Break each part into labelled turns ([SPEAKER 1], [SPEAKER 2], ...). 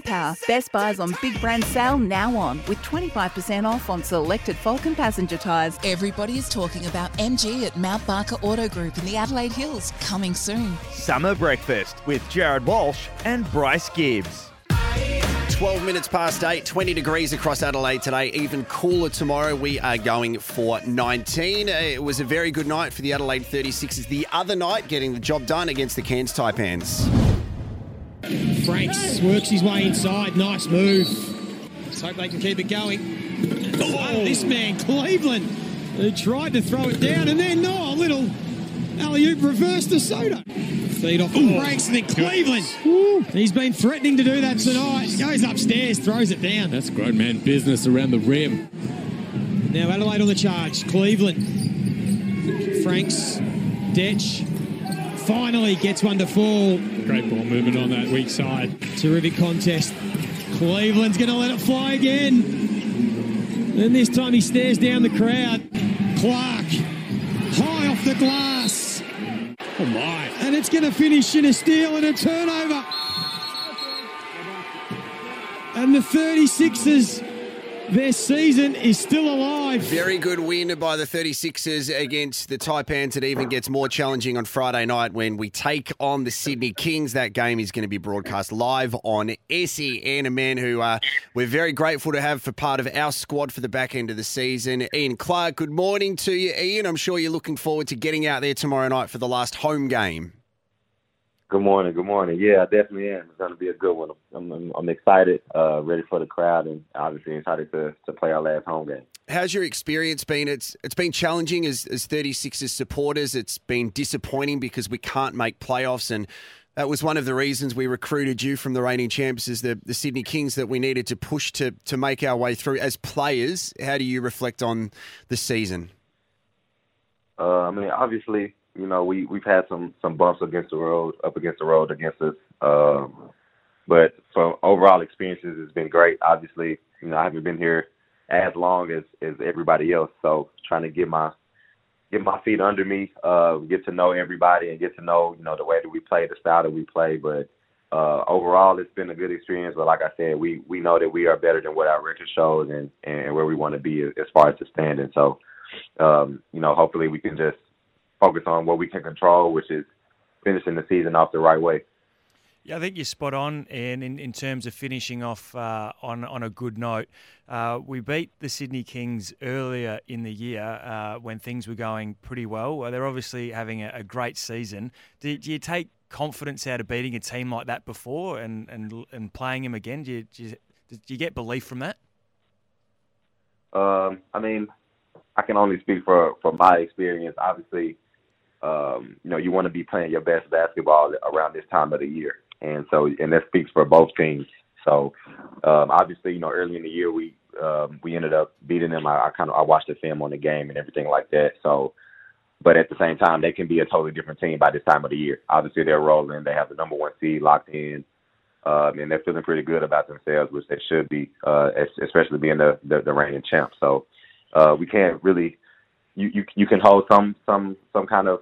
[SPEAKER 1] Tyre Power, best buys on big brand sale now on, with 25% off on selected Falken passenger tyres.
[SPEAKER 2] Everybody is talking about MG at Mount Barker Auto Group in the Adelaide Hills, coming soon.
[SPEAKER 3] Summer Breakfast with Jared Walsh and Bryce Gibbs.
[SPEAKER 4] 12 minutes past 8, 20 degrees across Adelaide today, even cooler tomorrow. We are going for 19. Uh, it was a very good night for the Adelaide 36ers the other night, getting the job done against the Cairns Taipans.
[SPEAKER 5] Franks works his way inside. Nice move. Let's hope they can keep it going. Oh, this man, Cleveland, who tried to throw it down, and then, no, a little alley oop reverse to Soda. Feed off Ooh. Franks, and then Cleveland. Ooh. He's been threatening to do that tonight. Goes upstairs, throws it down.
[SPEAKER 6] That's grown man business around the rim.
[SPEAKER 5] Now Adelaide on the charge. Cleveland. Franks, Dech, finally gets one to fall.
[SPEAKER 6] Great ball movement on that weak side.
[SPEAKER 5] Terrific contest. Cleveland's going to let it fly again. And this time he stares down the crowd. Clark, high off the glass.
[SPEAKER 6] Oh my.
[SPEAKER 5] And it's going to finish in a steal and a turnover. And the 36ers their season is still alive.
[SPEAKER 4] Very good win by the 36ers against the Taipans. It even gets more challenging on Friday night when we take on the Sydney Kings. That game is going to be broadcast live on SEN. A man who uh, we're very grateful to have for part of our squad for the back end of the season. Ian Clark, good morning to you, Ian. I'm sure you're looking forward to getting out there tomorrow night for the last home game.
[SPEAKER 7] Good morning. Good morning. Yeah, I definitely am. It's going to be a good one. I'm, I'm, I'm excited, uh, ready for the crowd, and obviously excited to, to play our last home game.
[SPEAKER 4] How's your experience been? It's it's been challenging as as 36ers supporters. It's been disappointing because we can't make playoffs, and that was one of the reasons we recruited you from the reigning champs as the, the Sydney Kings that we needed to push to to make our way through. As players, how do you reflect on the season?
[SPEAKER 7] I mean, obviously, you know, we we've had some some bumps against the road, up against the road against us. Um, but from overall experiences, it's been great. Obviously, you know, I haven't been here as long as as everybody else, so trying to get my get my feet under me, uh, get to know everybody, and get to know you know the way that we play, the style that we play. But uh, overall, it's been a good experience. But like I said, we we know that we are better than what our record shows, and and where we want to be as far as the standing. So, um, you know, hopefully we can just focus on what we can control, which is finishing the season off the right way.
[SPEAKER 8] Yeah, I think you're spot on, and in, in terms of finishing off uh, on on a good note, uh, we beat the Sydney Kings earlier in the year uh, when things were going pretty well. well they're obviously having a, a great season. Do, do, you take confidence out of beating a team like that before and and, and playing them again? Do you, do you, do you get belief from that?
[SPEAKER 7] Um, I mean, I can only speak for for my experience. Obviously, um, you know, you want to be playing your best basketball around this time of the year. And so, and that speaks for both teams. So, um, obviously, you know, early in the year, we, um, we ended up beating them. I, I kind of, I watched the film on the game and everything like that. So, but at the same time, they can be a totally different team by this time of the year. Obviously, they're rolling. They have the number one seed locked in. Um, and they're feeling pretty good about themselves, which they should be, uh, especially being the, the, the reigning champ. So, uh, we can't really, you, you, you can hold some, some, some kind of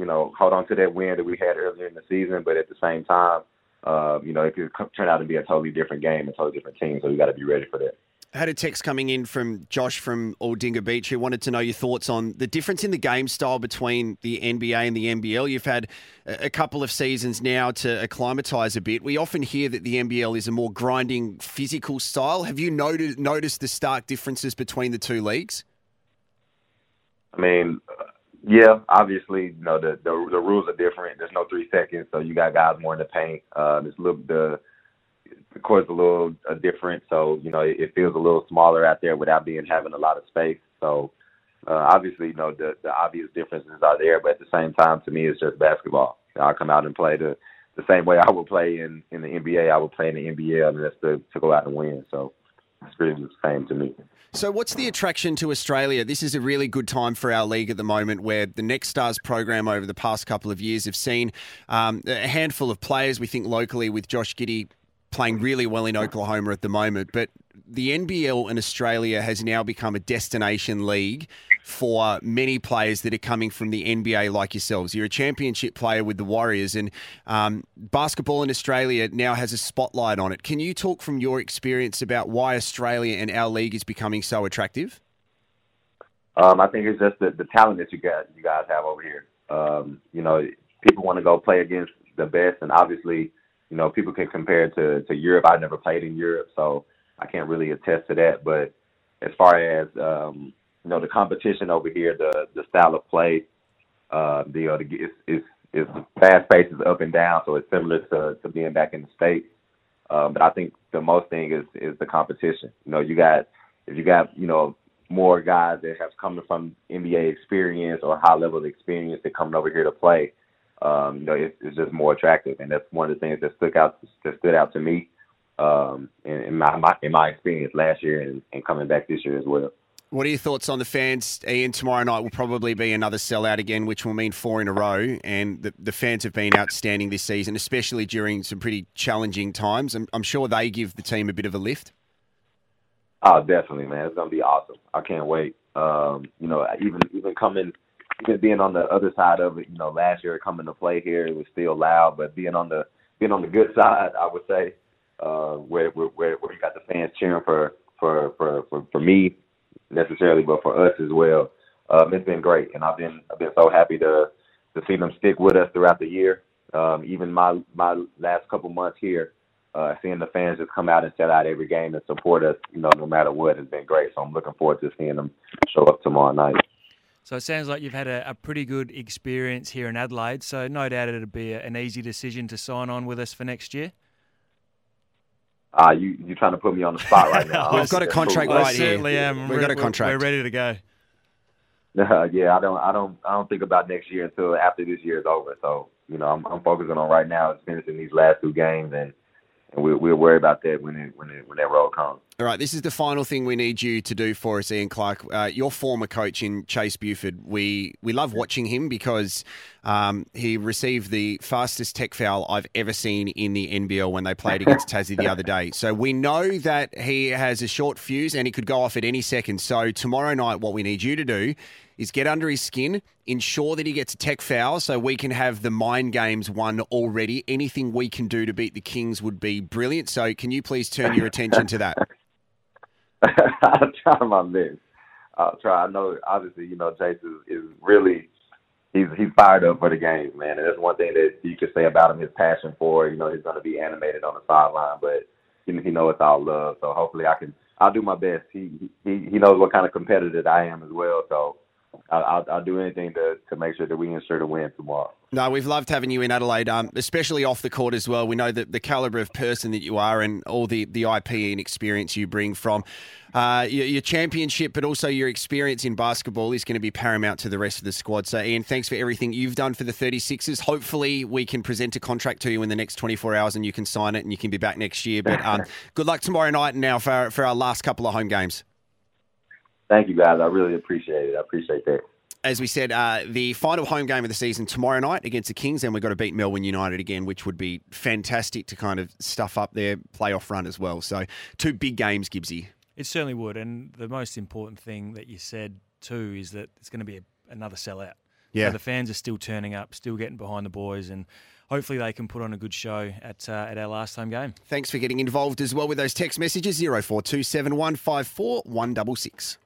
[SPEAKER 7] you know, hold on to that win that we had earlier in the season. But at the same time, uh, you know, it could turn out to be a totally different game, a totally different team. So we got to be ready for that.
[SPEAKER 4] Had a text coming in from Josh from Aldinga Beach who wanted to know your thoughts on the difference in the game style between the NBA and the NBL. You've had a couple of seasons now to acclimatise a bit. We often hear that the NBL is a more grinding physical style. Have you noted, noticed the stark differences between the two leagues?
[SPEAKER 7] I mean, yeah, obviously, you know the, the the rules are different. There's no three seconds, so you got guys more in the paint. Uh, little the the court's a little uh, different, so you know it, it feels a little smaller out there without being having a lot of space. So uh, obviously, you know the the obvious differences are there, but at the same time, to me, it's just basketball. I come out and play the the same way I would play in in the NBA, I would play in the NBL, and that's to to go out and win. So it's really the same to me.
[SPEAKER 4] So, what's the attraction to Australia? This is a really good time for our league at the moment, where the Next Stars program over the past couple of years have seen um, a handful of players. We think locally with Josh Giddey playing really well in Oklahoma at the moment, but the NBL in Australia has now become a destination league for many players that are coming from the NBA like yourselves. You're a championship player with the Warriors, and um, basketball in Australia now has a spotlight on it. Can you talk from your experience about why Australia and our league is becoming so attractive?
[SPEAKER 7] Um, I think it's just the, the talent that you guys you guys have over here. Um, you know, people want to go play against the best, and obviously, you know, people can compare it to to Europe. I've never played in Europe, so I can't really attest to that. But as far as um, you know, the competition over here, the the style of play, uh, the, uh, the it's, it's it's fast pace is up and down, so it's similar to to being back in the states. Um, but I think the most thing is is the competition. You know, you got if you got you know more guys that have come from NBA experience or high level experience that coming over here to play, um, you know, it's, it's just more attractive, and that's one of the things that stuck out that stood out to me um, in, in my, my in my experience last year and, and coming back this year as well.
[SPEAKER 4] What are your thoughts on the fans? Ian, tomorrow night will probably be another sellout again, which will mean four in a row. And the, the fans have been outstanding this season, especially during some pretty challenging times. I'm, I'm sure they give the team a bit of a lift.
[SPEAKER 7] Oh, definitely, man. It's gonna be awesome. I can't wait. Um, you know, even even coming, even being on the other side of it. You know, last year coming to play here, it was still loud, but being on the being on the good side, I would say, uh, where where where, where you got the fans cheering for for for for, for me necessarily, but for us as well. Um, it's been great, and I've been I've been so happy to to see them stick with us throughout the year. Um, even my my last couple months here, uh, seeing the fans just come out and sell out every game and support us, you know, no matter what, has been great. So I'm looking forward to seeing them show up tomorrow night.
[SPEAKER 8] So it sounds like you've had a, a pretty good experience here in Adelaide. So no doubt it'd be a, an easy decision to sign on with us for next year.
[SPEAKER 7] Uh, you you're trying to put me on the spot right now?
[SPEAKER 4] We've got a contract right
[SPEAKER 8] I certainly am.
[SPEAKER 4] We've
[SPEAKER 8] We're-
[SPEAKER 4] got a contract.
[SPEAKER 8] We're ready to go.
[SPEAKER 7] Uh, yeah, I don't, I don't, I don't think about next year until after this year is over. So, you know, I'm, I'm focusing on right now is finishing these last two games, and, and we'll, we'll worry about that when it, when it, when that roll comes.
[SPEAKER 4] All right, this is the final thing we need you to do for us, Ian Clark. Uh, your former coach in Chase Buford. We we love watching him because um, he received the fastest tech foul I've ever seen in the NBL when they played against Tassie the other day. So we know that he has a short fuse and he could go off at any second. So tomorrow night, what we need you to do is get under his skin, ensure that he gets a tech foul so we can have the mind games won already. Anything we can do to beat the Kings would be brilliant. So can you please turn your attention to that?
[SPEAKER 7] I'll try my best. I'll try. I know, obviously, you know, Chase is, is really he's he's fired up for the games, man. And that's one thing that you could say about him: his passion for. it. You know, he's going to be animated on the sideline, but he he knows it's all love. So hopefully, I can. I'll do my best. He he he knows what kind of competitor I am as well. So I'll, I'll, do anything to to make sure that we ensure to win tomorrow.
[SPEAKER 4] No, we've loved having you in Adelaide, um, especially off the court as well. We know that the calibre of person that you are and all the, the IP and experience you bring from uh, your, your championship, but also your experience in basketball is going to be paramount to the rest of the squad. So, Ian, thanks for everything you've done for the 36ers. Hopefully, we can present a contract to you in the next 24 hours and you can sign it and you can be back next year. But um, good luck tomorrow night and now for for our last couple of home games.
[SPEAKER 7] Thank you, guys. I really appreciate it. I appreciate that.
[SPEAKER 4] as we said, uh, the final home game of the season tomorrow night against the Kings, and we've got to beat Melbourne United again, which would be fantastic to kind of stuff up their playoff run as well. So, two big games, Gibbsy.
[SPEAKER 8] It certainly would. And the most important thing that you said too is that it's going to be a, another sellout.
[SPEAKER 4] Yeah.
[SPEAKER 8] So the fans are still turning up, still getting behind the boys, and hopefully they can put on a good show at uh, at our last home game.
[SPEAKER 4] Thanks for getting involved as well with those text messages 0427 154 166.